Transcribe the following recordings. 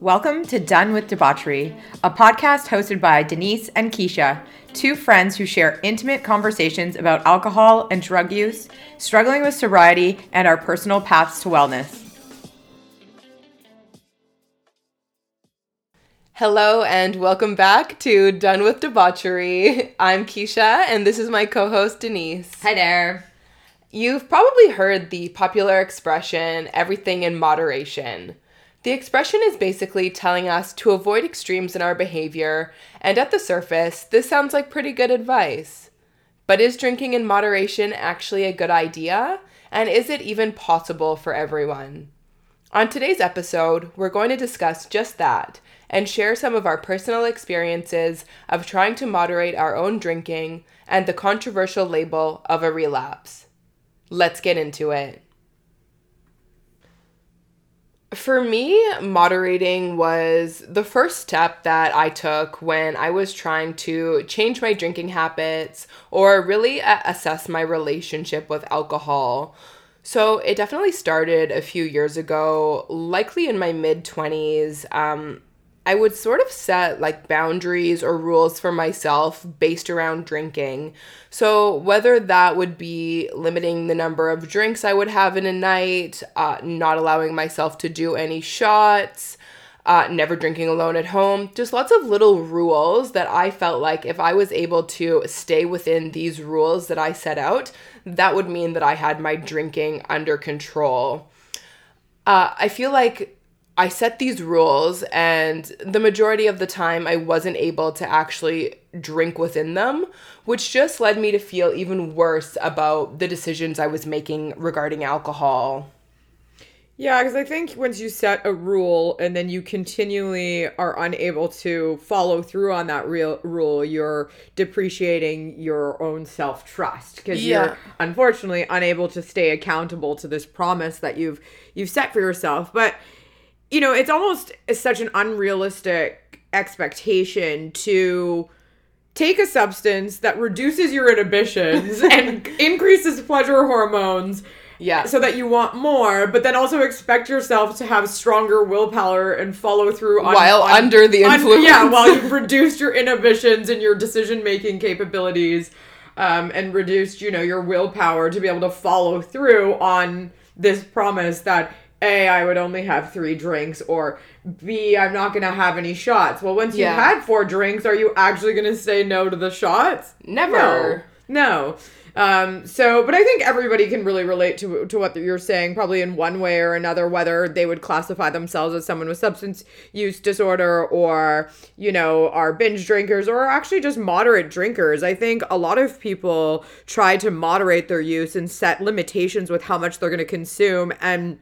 Welcome to Done with Debauchery, a podcast hosted by Denise and Keisha, two friends who share intimate conversations about alcohol and drug use, struggling with sobriety, and our personal paths to wellness. Hello and welcome back to Done with Debauchery. I'm Keisha and this is my co host Denise. Hi there. You've probably heard the popular expression, everything in moderation. The expression is basically telling us to avoid extremes in our behavior, and at the surface, this sounds like pretty good advice. But is drinking in moderation actually a good idea? And is it even possible for everyone? On today's episode, we're going to discuss just that and share some of our personal experiences of trying to moderate our own drinking and the controversial label of a relapse. Let's get into it. For me, moderating was the first step that I took when I was trying to change my drinking habits or really assess my relationship with alcohol. So it definitely started a few years ago, likely in my mid 20s. Um, I would sort of set like boundaries or rules for myself based around drinking. So, whether that would be limiting the number of drinks I would have in a night, uh, not allowing myself to do any shots, uh, never drinking alone at home, just lots of little rules that I felt like if I was able to stay within these rules that I set out, that would mean that I had my drinking under control. Uh, I feel like I set these rules, and the majority of the time, I wasn't able to actually drink within them, which just led me to feel even worse about the decisions I was making regarding alcohol. Yeah, because I think once you set a rule and then you continually are unable to follow through on that real rule, you're depreciating your own self trust because yeah. you're unfortunately unable to stay accountable to this promise that you've you've set for yourself. But you know, it's almost such an unrealistic expectation to take a substance that reduces your inhibitions and increases pleasure hormones yeah. so that you want more but then also expect yourself to have stronger willpower and follow through on, while on, under the influence on, yeah while you've reduced your inhibitions and your decision making capabilities um, and reduced you know your willpower to be able to follow through on this promise that a, I would only have three drinks, or B, I'm not gonna have any shots. Well, once yeah. you had four drinks, are you actually gonna say no to the shots? Never. No. no. Um, so, but I think everybody can really relate to to what you're saying, probably in one way or another, whether they would classify themselves as someone with substance use disorder or, you know, are binge drinkers or actually just moderate drinkers. I think a lot of people try to moderate their use and set limitations with how much they're going to consume and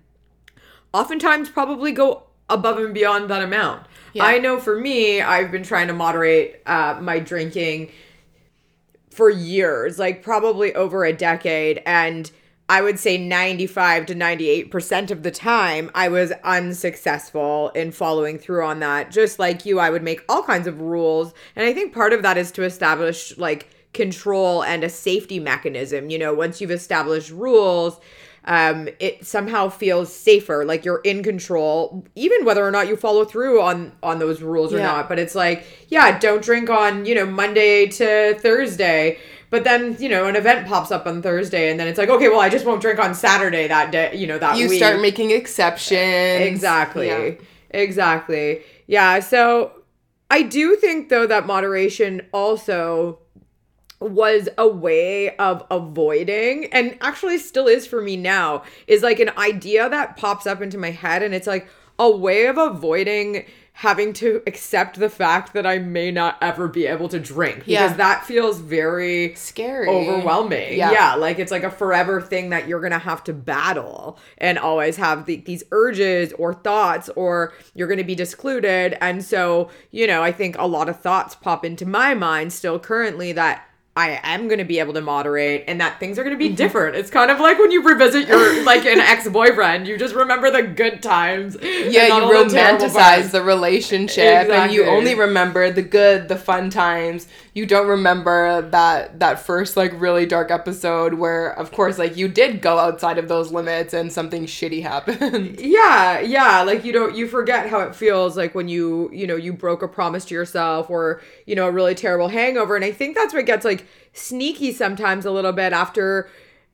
oftentimes probably go above and beyond that amount. Yeah. I know for me, I've been trying to moderate uh, my drinking for years, like probably over a decade. And I would say 95 to 98% of the time, I was unsuccessful in following through on that. Just like you, I would make all kinds of rules. And I think part of that is to establish like control and a safety mechanism. You know, once you've established rules, um, it somehow feels safer like you're in control even whether or not you follow through on on those rules or yeah. not but it's like yeah don't drink on you know monday to thursday but then you know an event pops up on thursday and then it's like okay well i just won't drink on saturday that day you know that you week. start making exceptions exactly yeah. exactly yeah so i do think though that moderation also was a way of avoiding and actually still is for me now is like an idea that pops up into my head and it's like a way of avoiding having to accept the fact that I may not ever be able to drink because yeah. that feels very scary, overwhelming. Yeah. yeah, like it's like a forever thing that you're gonna have to battle and always have the, these urges or thoughts, or you're gonna be discluded. And so, you know, I think a lot of thoughts pop into my mind still currently that I am going to be able to moderate and that things are going to be mm-hmm. different. It's kind of like when you revisit your like an ex-boyfriend, you just remember the good times. Yeah, you romanticize the relationship exactly. and you only remember the good, the fun times. You don't remember that that first like really dark episode where of course like you did go outside of those limits and something shitty happened. Yeah, yeah, like you don't you forget how it feels like when you, you know, you broke a promise to yourself or, you know, a really terrible hangover and I think that's what gets like sneaky sometimes a little bit after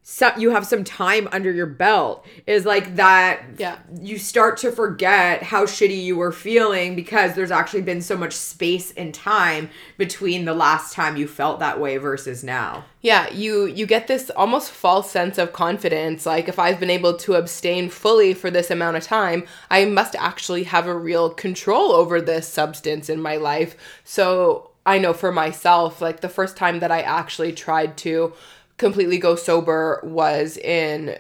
so you have some time under your belt is like that yeah. you start to forget how shitty you were feeling because there's actually been so much space and time between the last time you felt that way versus now. Yeah you you get this almost false sense of confidence like if i've been able to abstain fully for this amount of time i must actually have a real control over this substance in my life. So I know for myself, like the first time that I actually tried to completely go sober was in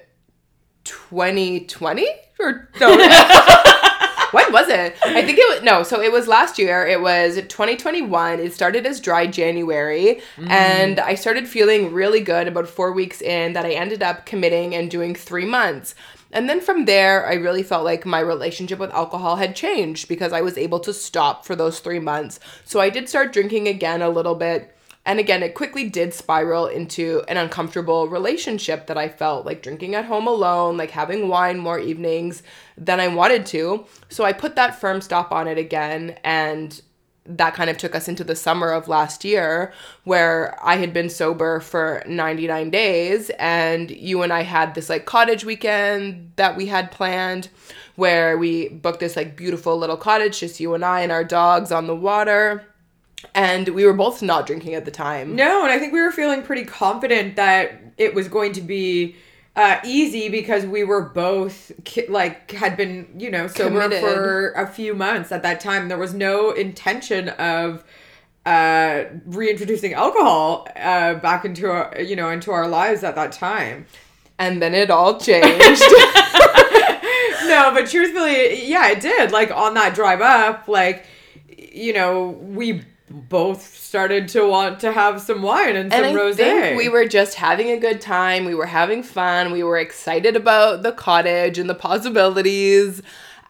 2020 or no. when was it? I think it was no, so it was last year. It was 2021. It started as dry January mm. and I started feeling really good about 4 weeks in that I ended up committing and doing 3 months. And then from there, I really felt like my relationship with alcohol had changed because I was able to stop for those three months. So I did start drinking again a little bit. And again, it quickly did spiral into an uncomfortable relationship that I felt like drinking at home alone, like having wine more evenings than I wanted to. So I put that firm stop on it again. And that kind of took us into the summer of last year where I had been sober for 99 days and you and I had this like cottage weekend that we had planned where we booked this like beautiful little cottage just you and I and our dogs on the water and we were both not drinking at the time. No, and I think we were feeling pretty confident that it was going to be uh, easy because we were both ki- like had been you know sober Committed. for a few months at that time. There was no intention of uh, reintroducing alcohol uh, back into our, you know into our lives at that time. And then it all changed. no, but truthfully, yeah, it did. Like on that drive up, like you know, we both started to want to have some wine and some and I rosé. We were just having a good time. We were having fun. We were excited about the cottage and the possibilities.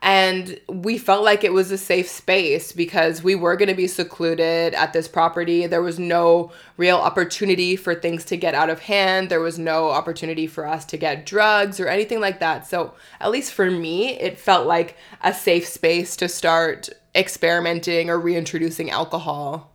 And we felt like it was a safe space because we were going to be secluded at this property. There was no real opportunity for things to get out of hand. There was no opportunity for us to get drugs or anything like that. So, at least for me, it felt like a safe space to start experimenting or reintroducing alcohol.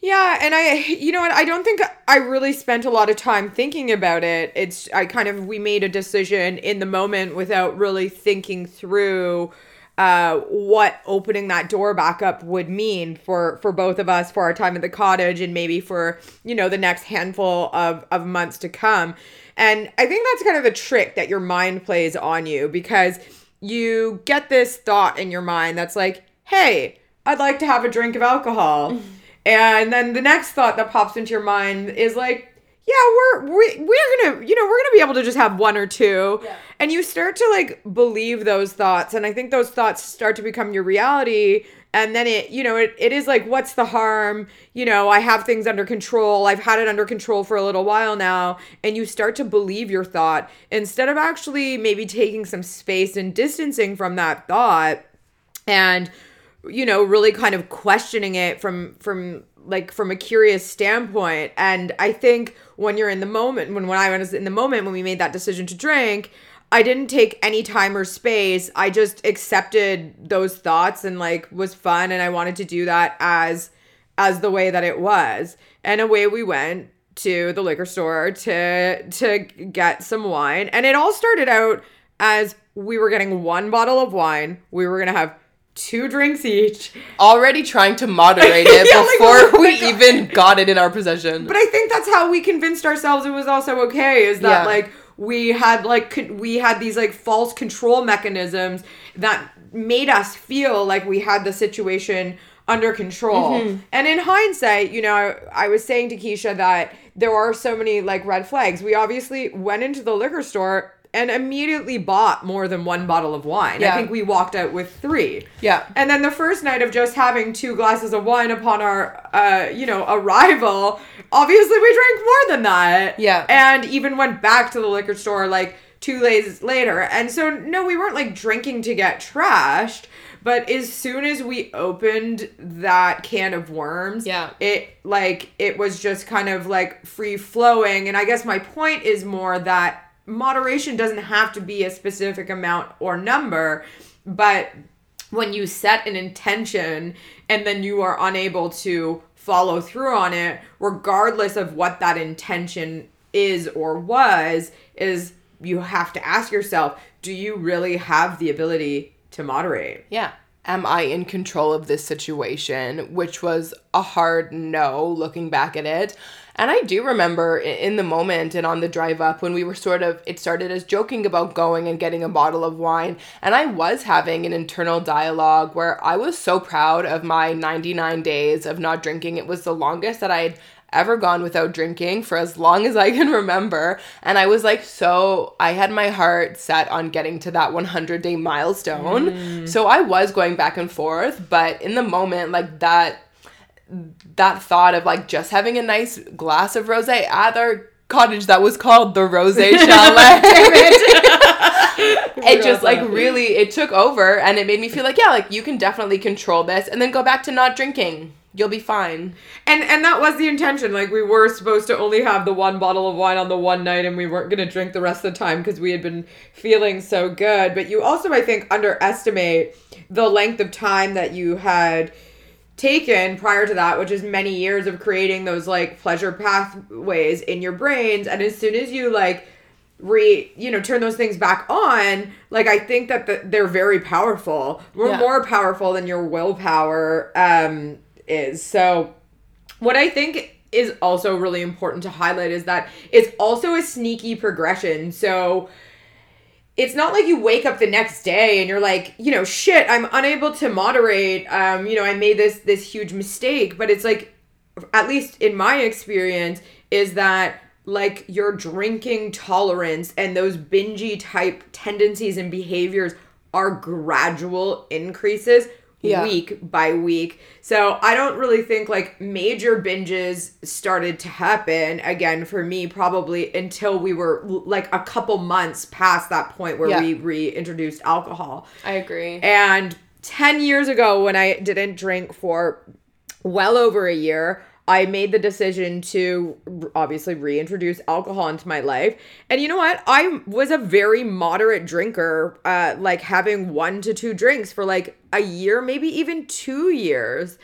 Yeah, and I you know what, I don't think I really spent a lot of time thinking about it. It's I kind of we made a decision in the moment without really thinking through uh, what opening that door back up would mean for for both of us for our time at the cottage and maybe for you know the next handful of of months to come and i think that's kind of the trick that your mind plays on you because you get this thought in your mind that's like hey, I'd like to have a drink of alcohol. and then the next thought that pops into your mind is like, yeah, we're we, we're gonna you know we're gonna be able to just have one or two, yeah. and you start to like believe those thoughts, and I think those thoughts start to become your reality, and then it you know it, it is like what's the harm? You know i have things under control. I've had it under control for a little while now. And you start to believe your thought. Instead of actually maybe taking some space and distancing from that thought and you know really kind of questioning it from from like from a curious standpoint. And i think when you're in the moment when when i was in the moment when we made that decision to drink i didn't take any time or space. I just accepted those thoughts and like was fun and i wanted to do that as as the way that it was. And away we went to the liquor store to to get some wine. And it all started out as we were getting one bottle of wine. We were going to have two drinks each. Already trying to moderate it yeah, before like, we even got it in our possession. But I think that's how we convinced ourselves it was also okay. Is that yeah. like we had like we had these like false control mechanisms that made us feel like we had the situation under control. Mm-hmm. And in hindsight, you know, I, I was saying to Keisha that there are so many like red flags. We obviously went into the liquor store and immediately bought more than one bottle of wine. Yeah. I think we walked out with three. Yeah. And then the first night of just having two glasses of wine upon our, uh, you know, arrival, obviously we drank more than that. Yeah. And even went back to the liquor store like two days later. And so, no, we weren't like drinking to get trashed. But as soon as we opened that can of worms, Yeah. it like it was just kind of like free flowing. And I guess my point is more that moderation doesn't have to be a specific amount or number, but when you set an intention and then you are unable to follow through on it, regardless of what that intention is or was, is you have to ask yourself, do you really have the ability to moderate? Yeah. Am I in control of this situation? Which was a hard no looking back at it. And I do remember in the moment and on the drive up when we were sort of, it started as joking about going and getting a bottle of wine. And I was having an internal dialogue where I was so proud of my 99 days of not drinking. It was the longest that I'd ever gone without drinking for as long as I can remember. And I was like, so I had my heart set on getting to that 100 day milestone. Mm. So I was going back and forth, but in the moment, like that, that thought of like just having a nice glass of rose at our cottage that was called the Rose Chalet. it just like really it took over and it made me feel like yeah like you can definitely control this and then go back to not drinking you'll be fine And and that was the intention. Like we were supposed to only have the one bottle of wine on the one night, and we weren't gonna drink the rest of the time because we had been feeling so good. But you also, I think, underestimate the length of time that you had taken prior to that, which is many years of creating those like pleasure pathways in your brains. And as soon as you like re you know turn those things back on like i think that the, they're very powerful we're Yeah. more powerful than your willpower um is so what I think is also really important to highlight is that it's also a sneaky progression. So it's not like you wake up the next day and you're like, you know, shit, I'm unable to moderate. Um, you know, I made this this huge mistake, but it's like at least in my experience is that like your drinking tolerance and those bingy type tendencies and behaviors are gradual increases Yeah. week by week. So I don't really think like major binges started to happen again for me probably until we were like a couple months past that point where Yeah. we reintroduced alcohol. i agree And 10 years ago, when I didn't drink for well over a year, I made the decision to obviously reintroduce alcohol into my life. And you know what? I was a very moderate drinker, uh, like having one to two drinks for like a year, maybe even two years.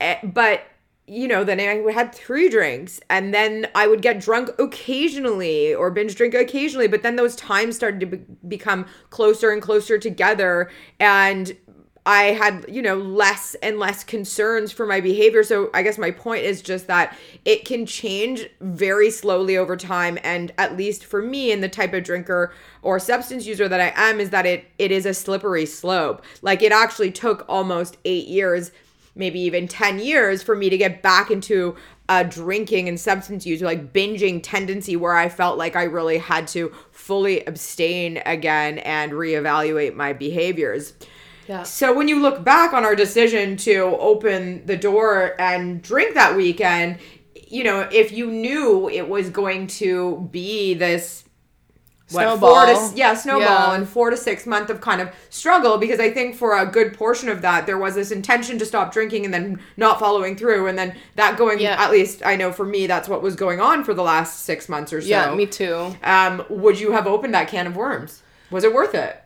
Eh, But you know, then I had three drinks and then I would get drunk occasionally or binge drink occasionally. But then those times started to be- become closer and closer together. And I had, you know, less and less concerns for my behavior. So I guess my point is just that it can change very slowly over time. And at least for me and the type of drinker or substance user that I am, is that it it is a slippery slope. Like it actually took almost eight years maybe even 10 years for me to get back into a drinking and substance use like binging tendency where I felt like I really had to fully abstain again and reevaluate my behaviors. Yeah So when you look back on our decision to open the door and drink that weekend, you know, if you knew it was going to be this what, four Snowball. to yeah snowball Yeah. and four to six month of kind of struggle because I think for a good portion of that there was this intention to stop drinking and then not following through and then that going Yeah. at least I know for me that's what was going on for the last six months or so. yeah me too Um, would you have opened that can of worms? Was it worth it?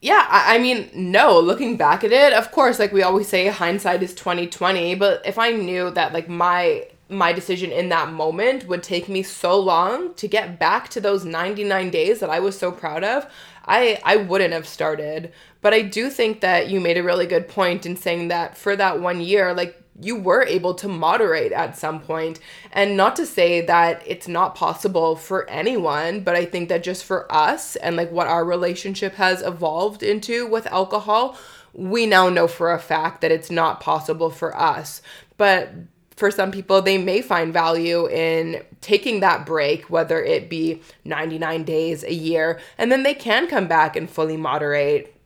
Yeah, I, I mean, no. Looking back at it, of course, like we always say, hindsight is twenty twenty. But if I knew that, like my my decision in that moment would take me so long to get back to those ninety nine days that I was so proud of, I I wouldn't have started. But I do think that you made a really good point in saying that for that one year, like you were able to moderate at some point and not to say that it's not possible for anyone but i think that just for us and like what our relationship has evolved into with alcohol we now know for a fact that it's not possible for us but for some people, they may find value in taking that break, whether it be 99 days, a year, and then they can come back and fully moderate.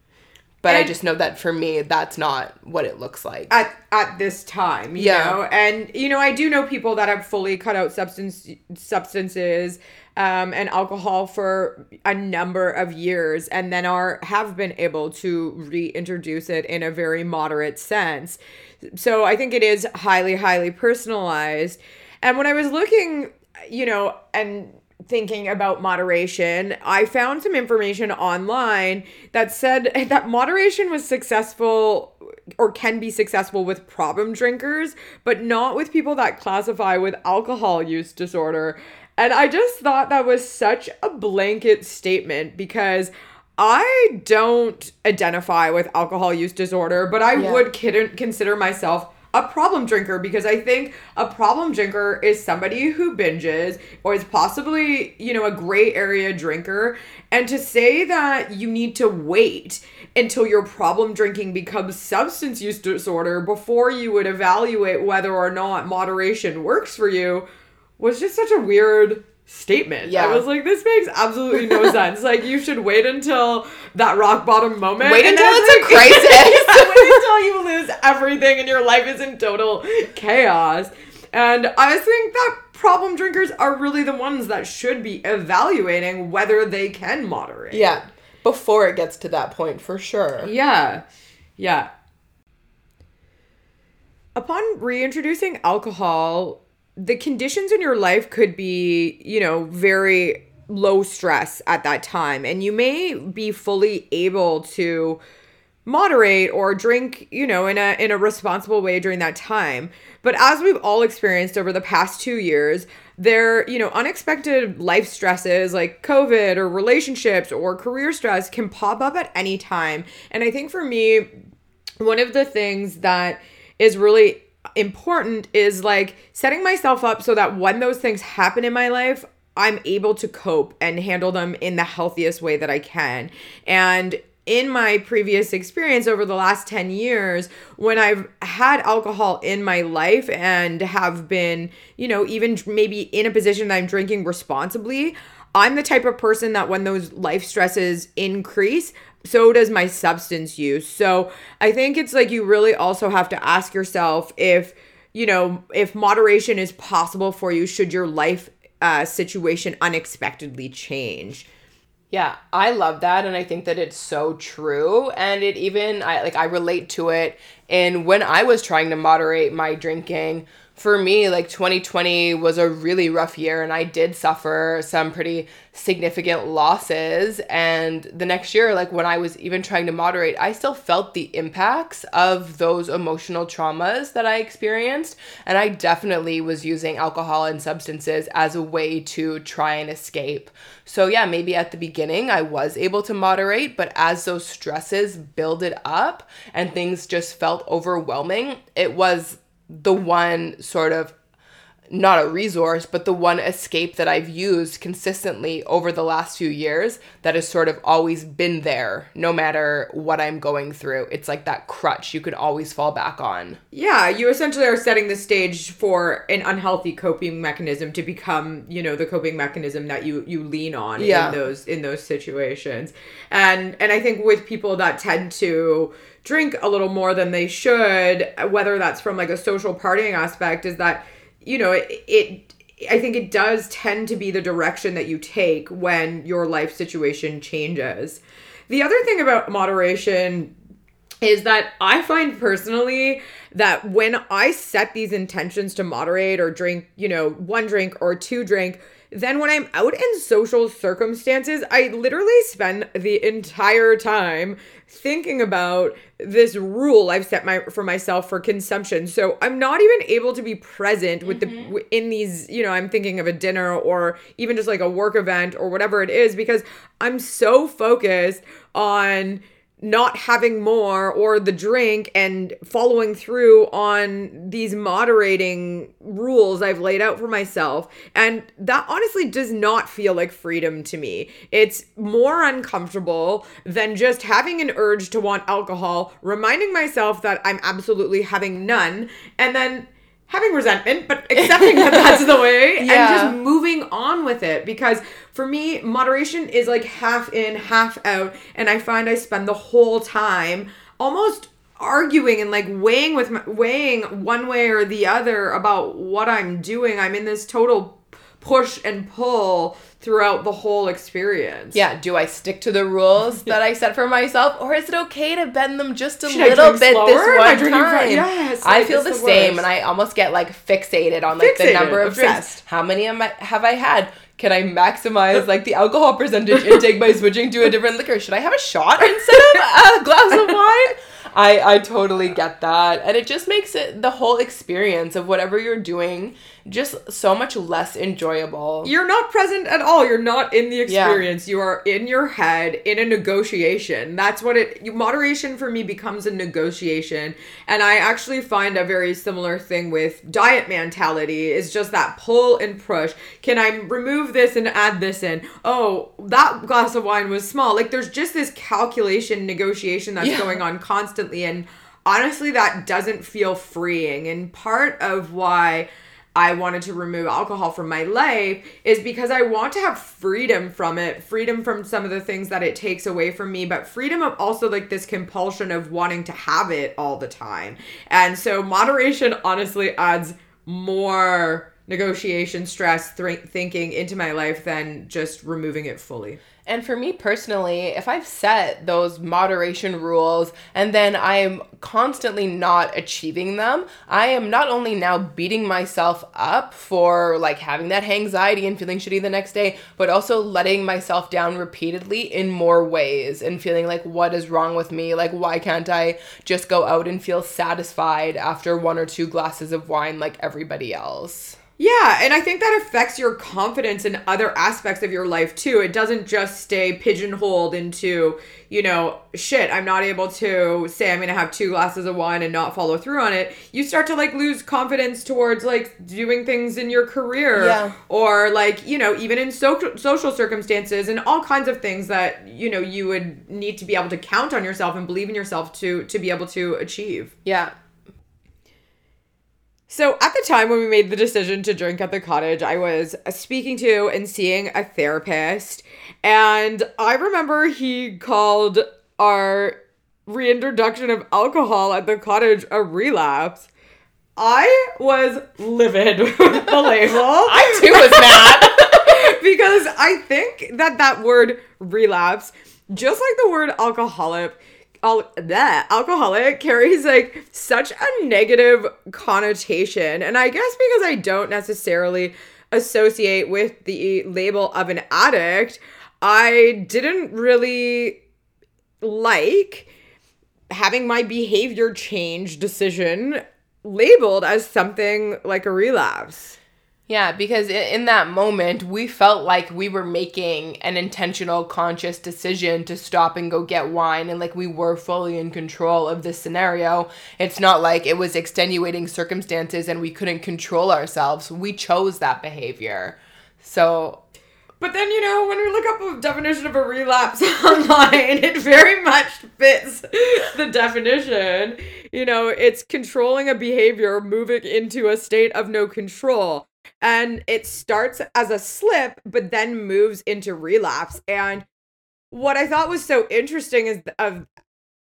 But And- I just know that for me, that's not what it looks like. at at this time, you Yeah. know. And you know, I do know people that have fully cut out substance substances um, and alcohol for a number of years, and then are have been able to reintroduce it in a very moderate sense. So I think it is highly, highly personalized. And when I was looking, you know, and thinking about moderation, I found some information online that said that moderation was successful or can be successful with problem drinkers, but not with people that classify with alcohol use disorder. And I just thought that was such a blanket statement because I don't identify with alcohol use disorder, but I Yeah. would kid- consider myself a problem drinker because I think a problem drinker is somebody who binges or is possibly, you know, a gray area drinker. And to say that you need to wait until your problem drinking becomes substance use disorder before you would evaluate whether or not moderation works for you was just such a weird statement. Yeah. I was like, this makes absolutely no sense. Like, you should wait until that rock bottom moment. Wait until it's a crisis. until you lose everything and your life is in total chaos. And I think that problem drinkers are really the ones that should be evaluating whether they can moderate. yeah, before it gets to that point, for sure. Yeah. Yeah. Upon reintroducing alcohol, the conditions in your life could be, you know, very low stress at that time. And you may be fully able to moderate or drink, you know, in a in a responsible way during that time. But as we've all experienced over the past 2 years, there, you know, unexpected life stresses like COVID or relationships or career stress can pop up at any time. And I think for me, one of the things that is really important is like setting myself up so that when those things happen in my life, I'm able to cope and handle them in the healthiest way that I can. And in my previous experience over the last 10 years, when I've had alcohol in my life and have been, you know, even maybe in a position that I'm drinking responsibly, I'm the type of person that when those life stresses increase, so does my substance use. So I think it's like you really also have to ask yourself if, you know, if moderation is possible for you should your life uh, situation unexpectedly change. Yeah, I love that and I think that it's so true and it even I like I relate to it and when I was trying to moderate my drinking. For me, like 2020 was a really rough year and I did suffer some pretty significant losses and the next year like when I was even trying to moderate, I still felt the impacts of those emotional traumas that I experienced and I definitely was using alcohol and substances as a way to try and escape. So yeah, maybe at the beginning I was able to moderate, but as those stresses builded up and things just felt overwhelming, it was the one sort of not a resource, but the one escape that I've used consistently over the last few years that has sort of always been there, no matter what I'm going through. It's like that crutch you can always fall back on. Yeah, you essentially are setting the stage for an unhealthy coping mechanism to become, you know, the coping mechanism that you you lean on Yeah. in those in those situations. And and I think with people that tend to drink a little more than they should, whether that's from like a social partying aspect is that you know, it, it I think it does tend to be the direction that you take when your life situation changes. The other thing about moderation is that I find personally that when I set these intentions to moderate or drink, you know, one drink or two drink, then when I'm out in social circumstances, I literally spend the entire time thinking about this rule I've set my for myself for consumption. So I'm not even able to be present with the mm-hmm. in these, you know, I'm thinking of a dinner or even just like a work event or whatever it is because I'm so focused on not having more or the drink and following through on these moderating rules I've laid out for myself. And that honestly does not feel like freedom to me. It's more uncomfortable than just having an urge to want alcohol, reminding myself that I'm absolutely having none, and then having resentment, but accepting that that's the way and just moving on with it. Because for me, moderation is like half in, half out. And I find I spend the whole time almost arguing and like weighing with my, weighing one way or the other about what I'm doing. I'm in this total push and pull throughout the whole experience. Yeah, do I stick to the rules that I set for myself, or is it okay to bend them just a Should little bit slower? this one time? Yes, I like, feel the, the same, and I almost get like fixated on like the number of drinks. How many am I, have I had? Can I maximize like the alcohol percentage intake by switching to a different liquor? Should I have a shot instead of a glass of wine? I I totally get that, and it just makes it the whole experience of whatever you're doing just so much less enjoyable. You're not present at all. You're not in the experience. You are in your head in a negotiation. That's what it moderation for me becomes a negotiation. And I actually find a very similar thing with diet mentality is just that pull and push. Can I remove this and add this in? Oh, that glass of wine was small. Like there's just this calculation negotiation that's Yeah. going on constantly and honestly that doesn't feel freeing. And part of why I wanted to remove alcohol from my life is because I want to have freedom from it, freedom from some of the things that it takes away from me, but freedom of also like this compulsion of wanting to have it all the time. And so moderation honestly adds more negotiation, stress, th- thinking into my life than just removing it fully. And for me personally, if I've set those moderation rules and then I am constantly not achieving them, I am not only now beating myself up for like having that anxiety and feeling shitty the next day, but also letting myself down repeatedly in more ways and feeling like what is wrong with me? Like why can't I just go out and feel satisfied after one or two glasses of wine like everybody else? Yeah, and I think that affects your confidence in other aspects of your life too. It doesn't just stay pigeonholed into, you know, shit, I'm not able to say I'm going to have two glasses of wine and not follow through on it. You start to like lose confidence towards like doing things in your career Yeah. or like, you know, even in social social circumstances and all kinds of things that, you know, you would need to be able to count on yourself and believe in yourself to to be able to achieve. Yeah. So at the time when we made the decision to drink at the cottage, I was speaking to and seeing a therapist. And I remember he called our reintroduction of alcohol at the cottage a relapse. I was livid with the label. I too was mad. because I think that that word relapse, just like the word alcoholic, al- that alcoholic carries like such a negative connotation, and I guess because I don't necessarily associate with the label of an addict, I didn't really like having my behavior change decision labeled as something like a relapse. Yeah, because in that moment, we felt like we were making an intentional, conscious decision to stop and go get wine, and like we were fully in control of this scenario. It's not like it was extenuating circumstances and we couldn't control ourselves. We chose that behavior. So, But then, you know, when we look up a definition of a relapse online, it very much fits the definition. You know, it's controlling a behavior, moving into a state of no control. And it starts as a slip, but then moves into relapse. And what I thought was so interesting is of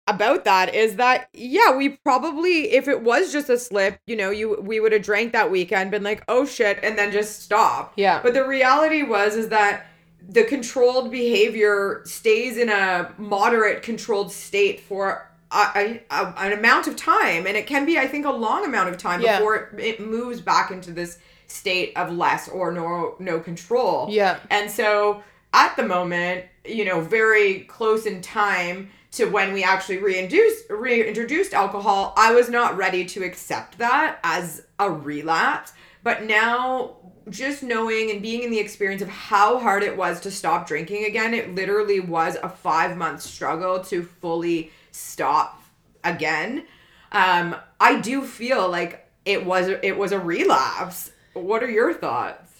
about that is that yeah we probably if it was just a slip you know you we would have drank that weekend been like oh shit and then just stop Yeah. but the reality was is that the controlled behavior stays in a moderate controlled state for a, a, an amount of time and it can be i think a long amount of time Yeah. before it, it moves back into this state of less or no no control Yeah. and so at the moment, you know, very close in time to when we actually reintroduced reintroduced alcohol, I was not ready to accept that as a relapse. But now just knowing and being in the experience of how hard it was to stop drinking again, it literally was a 5 month struggle to fully stop again. Um I do feel like it was it was a relapse. What are your thoughts?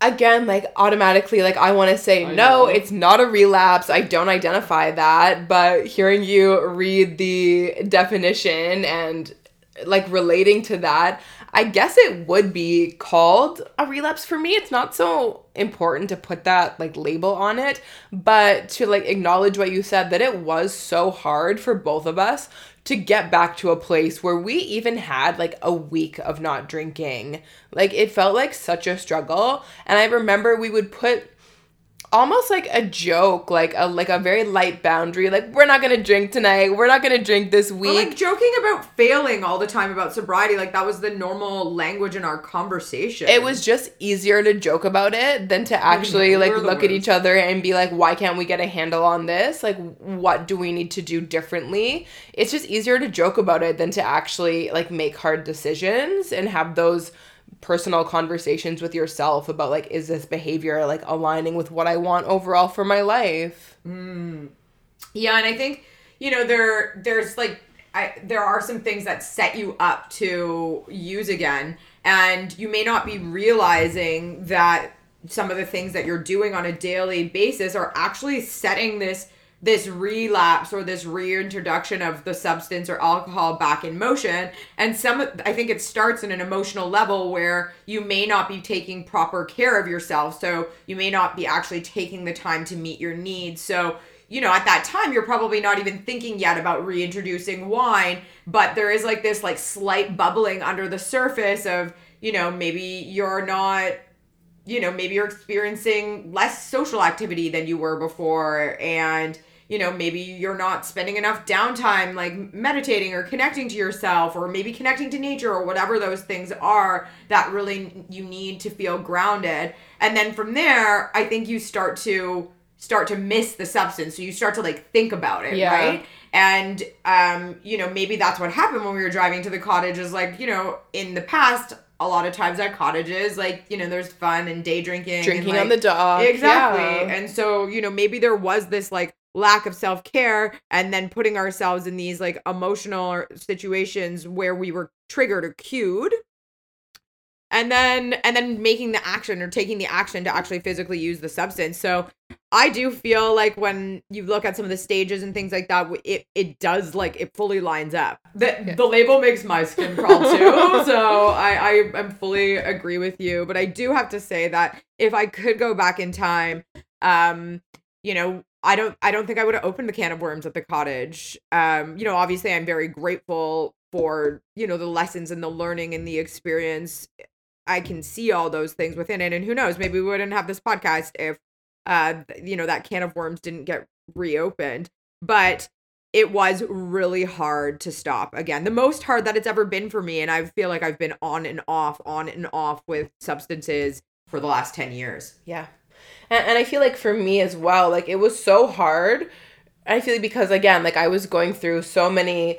again, like automatically, like I want to say, I no, know. it's not a relapse. I don't identify that. But hearing you read the definition and like relating to that, I guess it would be called a relapse for me. It's not so important to put that like label on it, but to like acknowledge what you said that it was so hard for both of us to get back to a place where we even had like a week of not drinking. Like it felt like such a struggle. And I remember we would put almost like a joke, like a like a very light boundary. Like we're not gonna drink tonight. We're not gonna drink this week. Like joking about failing all the time about sobriety. Like that was the normal language in our conversation. It was just easier to joke about it than to actually like look at each other and be like, why can't we get a handle on this? Like what do we need to do differently? It's just easier to joke about it than to actually like make hard decisions and have those personal conversations with yourself about like is this behavior like aligning with what I want overall for my life? Mm. Yeah, and I think you know there there's like I, there are some things that set you up to use again and you may not be realizing that some of the things that you're doing on a daily basis are actually setting this this relapse or this reintroduction of the substance or alcohol back in motion. And some i think it starts in an emotional level where you may not be taking proper care of yourself. So you may not be actually taking the time to meet your needs. So you know at that time you're probably not even thinking yet about reintroducing wine but there is like this like slight bubbling under the surface of you know maybe you're not you know maybe you're experiencing less social activity than you were before and you know maybe you're not spending enough downtime like meditating or connecting to yourself or maybe connecting to nature or whatever those things are that really you need to feel grounded. And then from there i think you start to start to miss the substance. So you start to like think about it yeah. right? And um you know maybe that's what happened when we were driving to the cottage is like you know in the past a lot of times at cottages, like, you know, there's fun and day drinking. Drinking and, like, on the dock. Exactly. Yeah. And so, you know, maybe there was this like lack of self-care and then putting ourselves in these like emotional situations where we were triggered or cued and then and then making the action or taking the action to actually physically use the substance so i do feel like when you look at some of the stages and things like that it it does like it fully lines up the yeah. the label makes my skin crawl too so i i am fully agree with you but i do have to say that if i could go back in time um you know I don't I don't think I would have opened the can of worms at the cottage. Um, you know, obviously I'm very grateful for, you know, the lessons and the learning and the experience. I can see all those things within it. And who knows, maybe we wouldn't have this podcast if uh you know that can of worms didn't get reopened. But it was really hard to stop again the most hard that it's ever been for me and i feel like i've been on and off on and off with substances for the last 10 years yeah and, and I feel like for me as well, like it was so hard. I feel like because again, like I was going through so many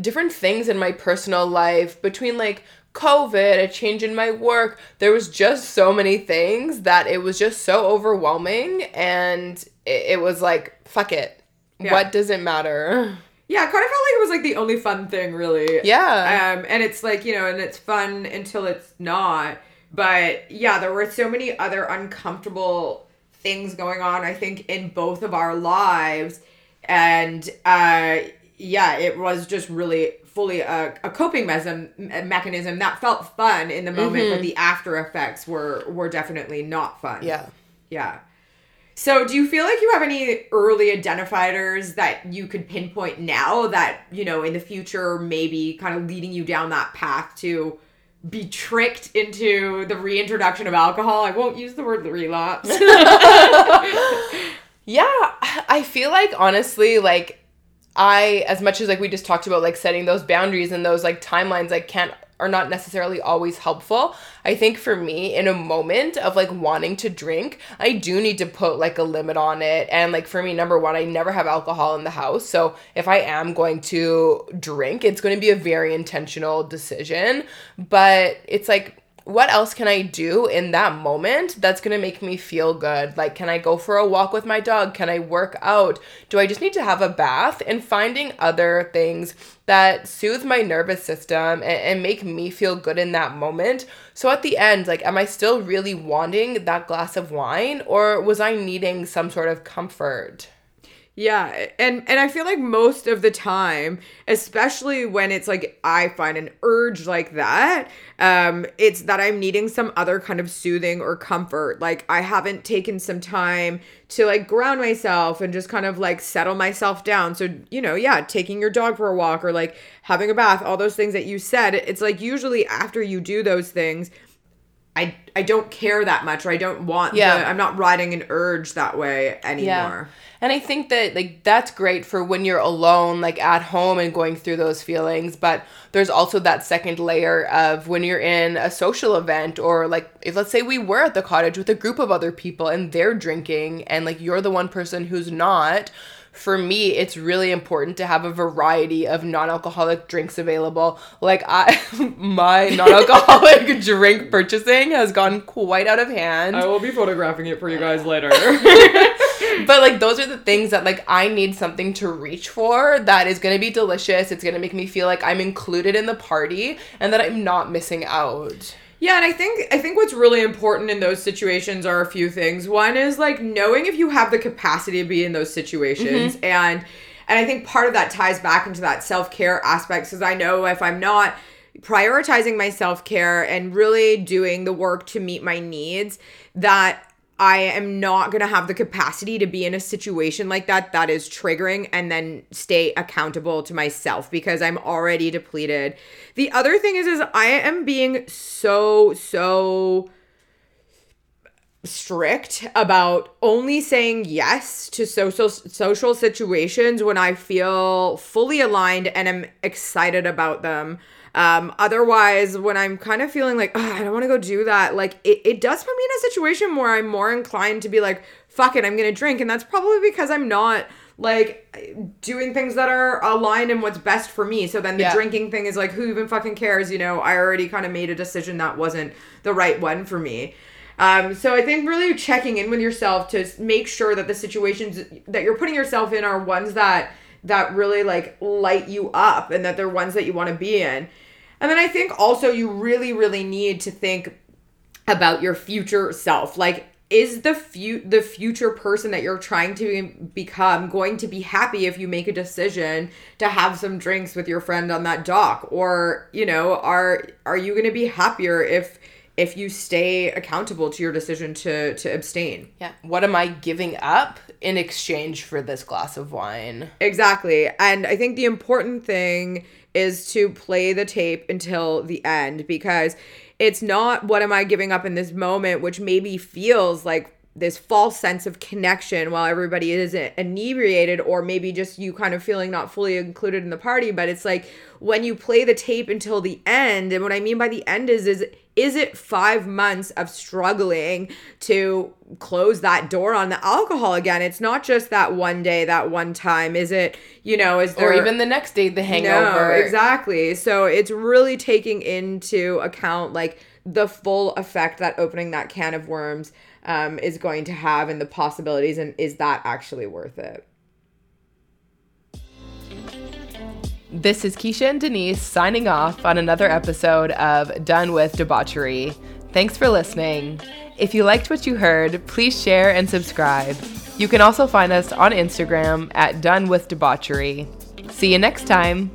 different things in my personal life between like COVID, a change in my work. There was just so many things that it was just so overwhelming. And it, it was like, fuck it. Yeah. What does it matter? Yeah, I kind of felt like it was like the only fun thing, really. Yeah. Um, and it's like, you know, and it's fun until it's not. But yeah, there were so many other uncomfortable things going on, I think, in both of our lives. And uh, yeah, it was just really fully a, a coping mechanism, mechanism that felt fun in the moment, mm-hmm. but the after effects were were definitely not fun. Yeah. Yeah. So, do you feel like you have any early identifiers that you could pinpoint now that, you know, in the future maybe kind of leading you down that path to be tricked into the reintroduction of alcohol. I won't use the word relapse. yeah, I feel like honestly, like I, as much as like we just talked about, like setting those boundaries and those like timelines, I can't are not necessarily always helpful. I think for me, in a moment of like wanting to drink, I do need to put like a limit on it. And like for me, number one, I never have alcohol in the house. So if I am going to drink, it's going to be a very intentional decision. But it's like, what else can I do in that moment that's gonna make me feel good? Like, can I go for a walk with my dog? Can I work out? Do I just need to have a bath? And finding other things that soothe my nervous system and, and make me feel good in that moment. So at the end, like, am I still really wanting that glass of wine or was I needing some sort of comfort? Yeah, and and I feel like most of the time, especially when it's like I find an urge like that, um, it's that I'm needing some other kind of soothing or comfort. Like I haven't taken some time to like ground myself and just kind of like settle myself down. So, you know, yeah, taking your dog for a walk or like having a bath, all those things that you said, it's like usually after you do those things, I I don't care that much or I don't want Yeah. the, I'm not riding an urge that way anymore. Yeah. And I think that like that's great for when you're alone, like at home and going through those feelings. But there's also that second layer of when you're in a social event or like if let's say we were at the cottage with a group of other people and they're drinking and like you're the one person who's not. For me, it's really important to have a variety of non-alcoholic drinks available. Like I my non-alcoholic drink purchasing has gone quite out of hand. I will be photographing it for you guys later. but like those are the things that like I need something to reach for that is going to be delicious. It's going to make me feel like I'm included in the party and that I'm not missing out. Yeah, and I think I think what's really important in those situations are a few things. One is like knowing if you have the capacity to be in those situations mm-hmm. and and I think part of that ties back into that self-care aspect because I know if I'm not prioritizing my self-care and really doing the work to meet my needs that I am not going to have the capacity to be in a situation like that that is triggering and then stay accountable to myself because I'm already depleted. The other thing is is I am being so so strict about only saying yes to social social situations when I feel fully aligned and I'm excited about them. Um, otherwise, when I'm kind of feeling like, "Ugh, I don't want to go do that, like it, it does put me in a situation where I'm more inclined to be like, fuck it, I'm gonna drink. And that's probably because I'm not like doing things that are aligned in what's best for me. So then the Yeah. drinking thing is like, who even fucking cares? You know, I already kind of made a decision that wasn't the right one for me. Um, so I think really checking in with yourself to make sure that the situations that you're putting yourself in are ones that that really like light you up and that they're ones that you want to be in. And then I think also you really really need to think about your future self. Like is the fu- the future person that you're trying to become going to be happy if you make a decision to have some drinks with your friend on that dock or, you know, are are you going to be happier if if you stay accountable to your decision to to abstain? Yeah. What am I giving up in exchange for this glass of wine? Exactly. And I think the important thing is to play the tape until the end because it's not what am I giving up in this moment, which maybe feels like this false sense of connection while everybody is inebriated or maybe just you kind of feeling not fully included in the party but it's like when you play the tape until the end and what i mean by the end is is is it five months of struggling to close that door on the alcohol again it's not just that one day that one time is it you know is there Or even the next day, the hangover. no, exactly. So it's really taking into account like the full effect that opening that can of worms um, is going to have and the possibilities, and is that actually worth it? This is Keisha and Denise signing off on another episode of Done with Debauchery. Thanks for listening. If you liked what you heard, please share and subscribe. You can also find us on Instagram at Done with Debauchery. See you next time.